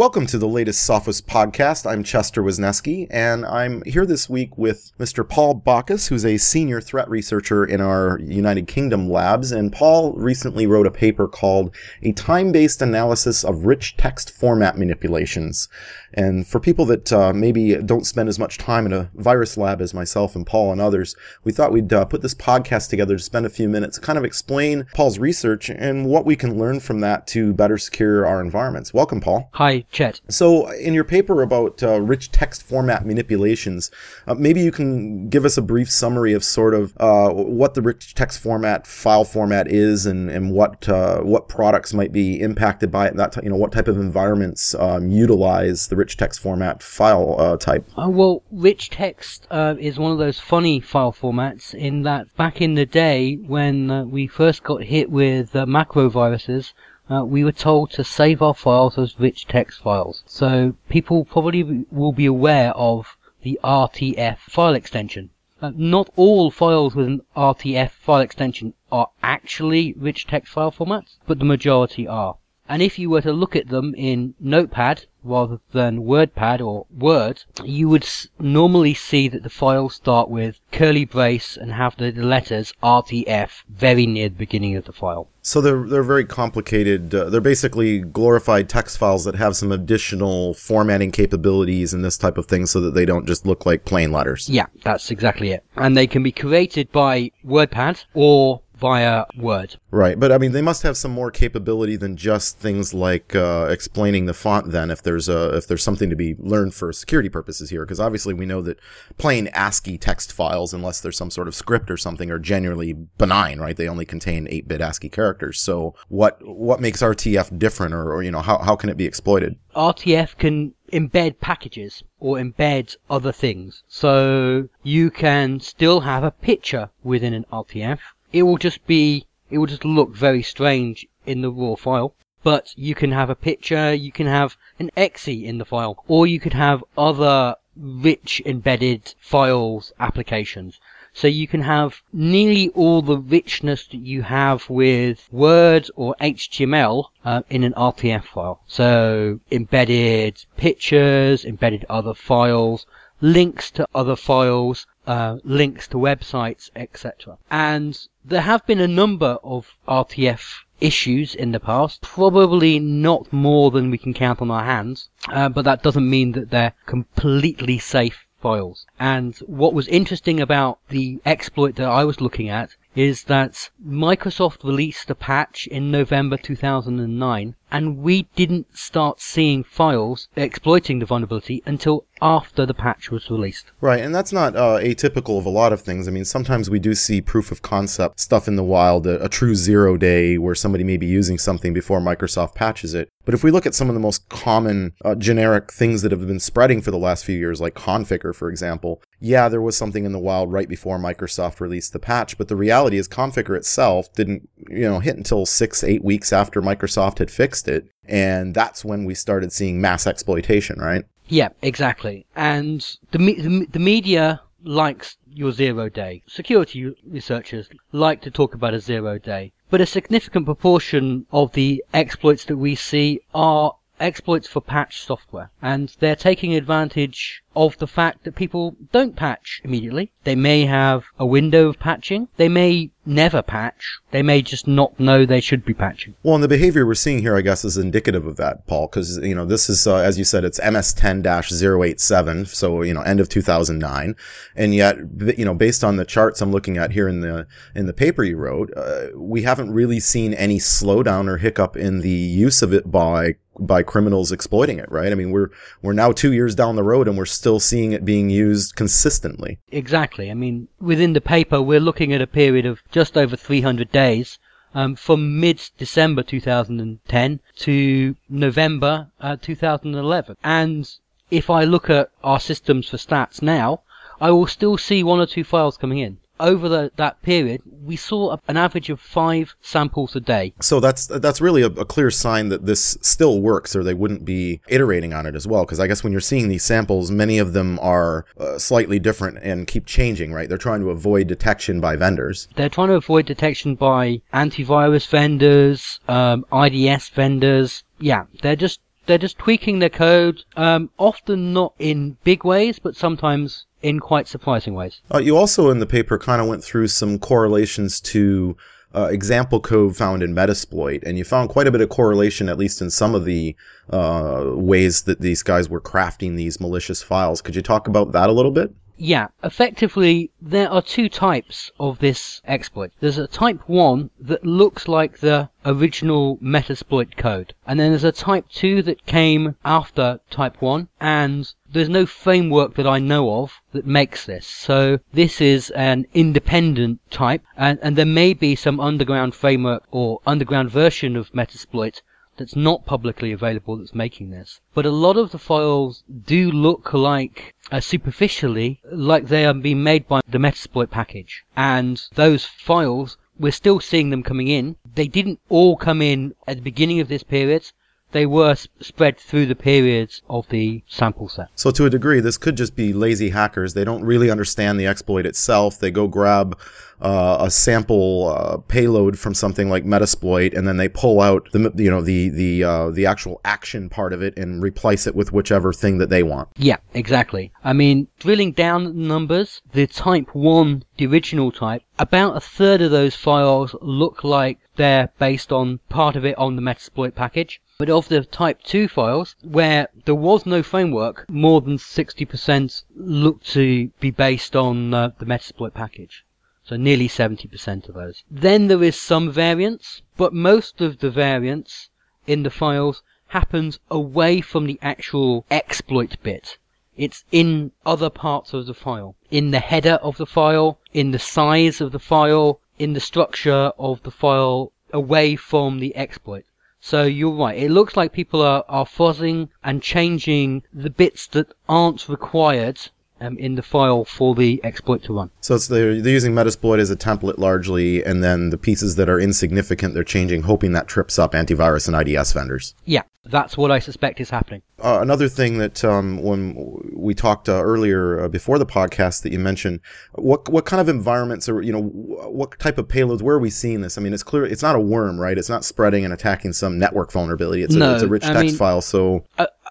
Welcome to the latest Sophos podcast. I'm Chester Wisniewski, and I'm here this week with Mr. Paul Baccas, who's a senior threat researcher in our United Kingdom labs. And Paul recently wrote a paper called A Time-Based Analysis of Rich Text Format Manipulations. And for people that uh, maybe don't spend as much time in a virus lab as myself and Paul and others, we thought we'd uh, put this podcast together to spend a few minutes kind of explain Paul's research and what we can learn from that to better secure our environments. Welcome, Paul. Hi, Chet. So, in your paper about uh, rich text format manipulations, uh, maybe you can give us a brief summary of sort of uh, what the rich text format file format is and, and what uh, what products might be impacted by it. That t- you know what type of environments um, utilize the rich text format file uh, type? Uh, well, rich text uh, is one of those funny file formats in that back in the day when uh, we first got hit with uh, macro viruses, uh, we were told to save our files as rich text files. So people probably will be aware of the RTF file extension. Uh, not all files with an RTF file extension are actually rich text file formats, but the majority are. And if you were to look at them in Notepad rather than WordPad or Word, you would s- normally see that the files start with curly brace and have the letters RTF very near the beginning of the file. So they're they're very complicated. Uh, they're basically glorified text files that have some additional formatting capabilities and this type of thing, so that they don't just look like plain letters. Yeah, that's exactly it. And they can be created by WordPad or via Word. Right, but I mean, they must have some more capability than just things like uh, explaining the font. Then, if there's a if there's something to be learned for security purposes here, because obviously we know that plain ASCII text files, unless there's some sort of script or something, are generally benign. Right, they only contain 8-bit ASCII characters. So, what what makes RTF different, or, or you know, how how can it be exploited? RTF can embed packages or embed other things. So you can still have a picture within an RTF. It will just be, it will just look very strange in the raw file. But you can have a picture, you can have an exe in the file, or you could have other rich embedded files applications. So you can have nearly all the richness that you have with Word or HTML uh, in an RTF file. So embedded pictures, embedded other files, links to other files, uh, links to websites, etc. And there have been a number of RTF issues in the past, probably not more than we can count on our hands, uh, but that doesn't mean that they're completely safe files. And what was interesting about the exploit that I was looking at is that Microsoft released a patch in November 2009 and we didn't start seeing files exploiting the vulnerability until after the patch was released. Right, and that's not uh, atypical of a lot of things. I mean, sometimes we do see proof of concept stuff in the wild, a, a, true zero day where somebody may be using something before Microsoft patches it. But if we look at some of the most common uh, generic things that have been spreading for the last few years, like Conficker, for example, yeah, there was something in the wild right before Microsoft released the patch, but the reality is Conficker itself didn't, you know, hit until six, eight weeks after Microsoft had fixed it. And that's when we started seeing mass exploitation, right? Yeah, exactly. And the, the, the media likes your zero day. Security researchers like to talk about a zero day. But a significant proportion of the exploits that we see are exploits for patch software. And they're taking advantage of the fact that people don't patch immediately. They may have a window of patching. They may never patch. They may just not know they should be patching. Well, and the behavior we're seeing here, I guess, is indicative of that, Paul, because, you know, this is, uh, as you said, it's MS10-087, so, you know, end of 2009. And yet, you know, based on the charts I'm looking at here in the, in the paper you wrote, uh, we haven't really seen any slowdown or hiccup in the use of it by by criminals exploiting it, right? I mean, we're we're now 2 years down the road and we're still seeing it being used consistently. Exactly. I mean, within the paper we're looking at a period of just over 300 days um, from mid-December 2010 to November uh, 2011. And if I look at our systems for stats now, I will still see one or two files coming in over the, that period, we saw a, an average of five samples a day. So that's that's really a, a, clear sign that this still works, or they wouldn't be iterating on it as well. Because I guess when you're seeing these samples, many of them are uh, slightly different and keep changing. Right? They're trying to avoid detection by vendors. They're trying to avoid detection by antivirus vendors, um, IDS vendors. Yeah, they're just they're just tweaking their code, um, often not in big ways, but sometimes in quite surprising ways. Uh, you also in the paper kind of went through some correlations to uh, example code found in Metasploit, and you found quite a bit of correlation, at least in some of the uh, ways that these guys were crafting these malicious files. Could you talk about that a little bit? Yeah, effectively, there are two types of this exploit. There's a type 1 that looks like the original Metasploit code, and then there's a type 2 that came after type 1, and there's no framework that I know of that makes this. So this is an independent type, and, and there may be some underground framework or underground version of Metasploit that's not publicly available that's making this. But a lot of the files do look like, uh, superficially, like they are being made by the Metasploit package. And those files, we're still seeing them coming in. They didn't all come in at the beginning of this period they were spread through the periods of the sample set. So to a degree, this could just be lazy hackers. They don't really understand the exploit itself. They go grab uh, a sample uh, payload from something like Metasploit, and then they pull out the you know the the uh, the actual action part of it and replace it with whichever thing that they want. Yeah, exactly. I mean, drilling down numbers, the Type One, the original type, about a third of those files look like they're based on part of it on the Metasploit package. But of the Type 2 files, where there was no framework, more than 60% look to be based on uh, the Metasploit package. So nearly 70% of those. Then there is some variance, but most of the variance in the files happens away from the actual exploit bit. It's in other parts of the file. In the header of the file, in the size of the file, in the structure of the file, away from the exploit. So you're right. It looks like people are, are fuzzing and changing the bits that aren't required um, in the file for the exploit to run. So it's they're, they're using Metasploit as a template largely, and then the pieces that are insignificant they're changing, hoping that trips up antivirus and IDS vendors. Yeah, that's what I suspect is happening. Uh, another thing that um, when we talked uh, earlier uh, before the podcast that you mentioned, what what kind of environments are you know what type of payloads? Where are we seeing this? I mean, it's clear it's not a worm, right? It's not spreading and attacking some network vulnerability. It's, no, a, it's a rich I text mean, file. So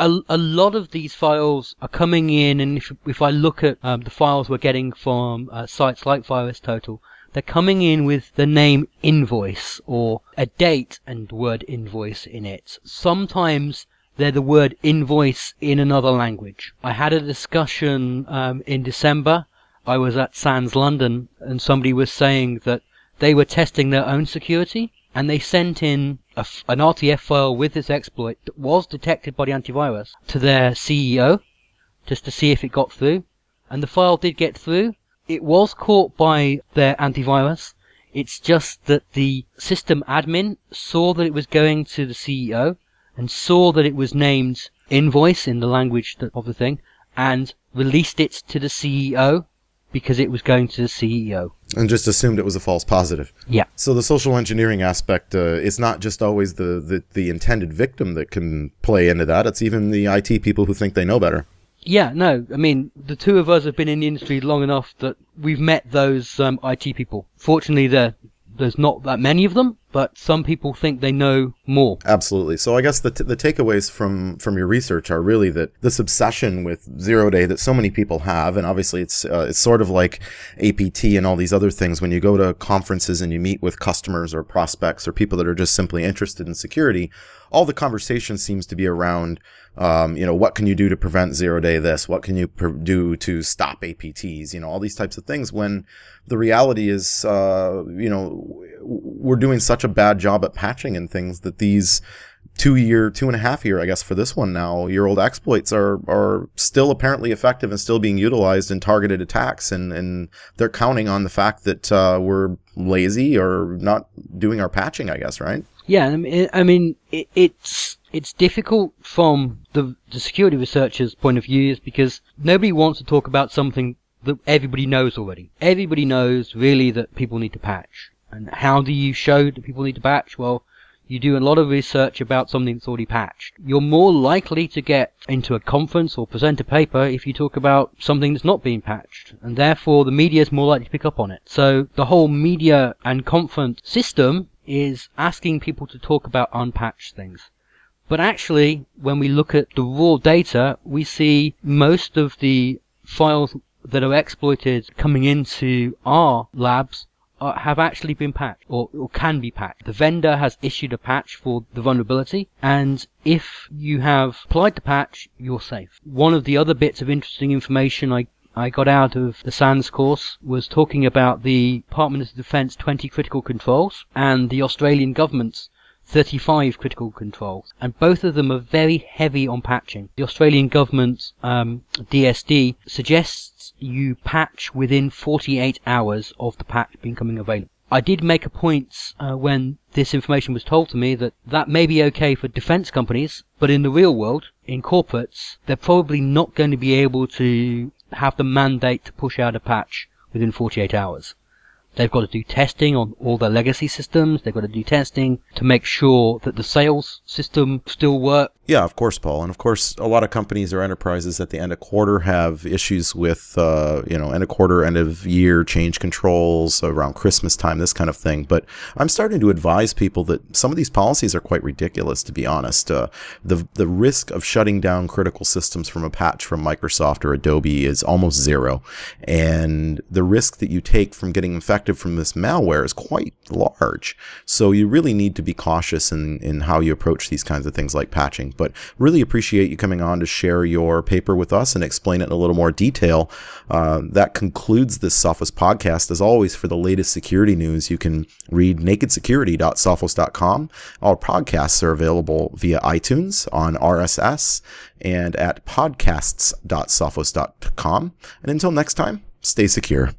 a, a, lot of these files are coming in, and if if I look at um, the files we're getting from uh, sites like VirusTotal, they're coming in with the name invoice or a date and word invoice in it. Sometimes they're the word invoice in another language. I had a discussion um, in December. I was at SANS London, and somebody was saying that they were testing their own security, and they sent in a, an RTF file with this exploit that was detected by the antivirus to their CEO, just to see if it got through. And the file did get through. It was caught by their antivirus. It's just that the system admin saw that it was going to the CEO and saw that it was named invoice in the language of the thing and released it to the CEO because it was going to the CEO. And just assumed it was a false positive. Yeah. So the social engineering aspect, uh, it's not just always the, the, the intended victim that can play into that. It's even the IT people who think they know better. Yeah, no, I mean, the two of us have been in the industry long enough that we've met those um, IT people. Fortunately, there there's not that many of them, but some people think they know more. Absolutely. So I guess the, t- the takeaways from, from your research are really that this obsession with zero day that so many people have, and obviously it's, uh, it's sort of like APT and all these other things. When you go to conferences and you meet with customers or prospects or people that are just simply interested in security, all the conversation seems to be around, um, you know, what can you do to prevent zero day this? What can you do to stop APTs? You know, all these types of things when the reality is, uh, you know, we're doing such a bad job at patching and things that these two year, two and a half year, I guess, for this one now, year old exploits are, are still apparently effective and still being utilized in targeted attacks. And, and they're counting on the fact that, uh, we're lazy or not doing our patching, I guess, right? Yeah, I mean, I mean it, it's it's difficult from the, the security researcher's point of view, is because nobody wants to talk about something that everybody knows already. Everybody knows really that people need to patch. And how do you show that people need to patch? Well, you do a lot of research about something that's already patched. You're more likely to get into a conference or present a paper if you talk about something that's not being patched. And therefore the media is more likely to pick up on it. So the whole media and conference system is asking people to talk about unpatched things. But actually, when we look at the raw data, we see most of the files that are exploited coming into our labs uh, have actually been patched or, or, can be patched. The vendor has issued a patch for the vulnerability and if you have applied the patch, you're safe. One of the other bits of interesting information I I got out of the SANS course was talking about the Department of Defense 20 critical controls and the Australian government's 35 critical controls, and both of them are very heavy on patching. The Australian government um, DSD suggests you patch within 48 hours of the patch becoming available. I did make a point uh, when this information was told to me that that may be okay for defense companies, but in the real world, in corporates, they're probably not going to be able to have the mandate to push out a patch within 48 hours. They've got to do testing on all their legacy systems. They've got to do testing to make sure that the sales system still works. Yeah, of course, Paul. And of course, a lot of companies or enterprises at the end of quarter have issues with, uh, you know, end of quarter, end of year change controls around Christmas time, this kind of thing. But I'm starting to advise people that some of these policies are quite ridiculous, to be honest. Uh, the, the risk of shutting down critical systems from a patch from Microsoft or Adobe is almost zero. And the risk that you take from getting infected from this malware is quite large. So you really need to be cautious in, in how you approach these kinds of things like patching. But really appreciate you coming on to share your paper with us and explain it in a little more detail. Uh, that concludes this Sophos podcast. As always, for the latest security news, you can read nakedsecurity.sophos.com. Our podcasts are available via iTunes on RSS and at podcasts.sophos.com. And until next time, stay secure.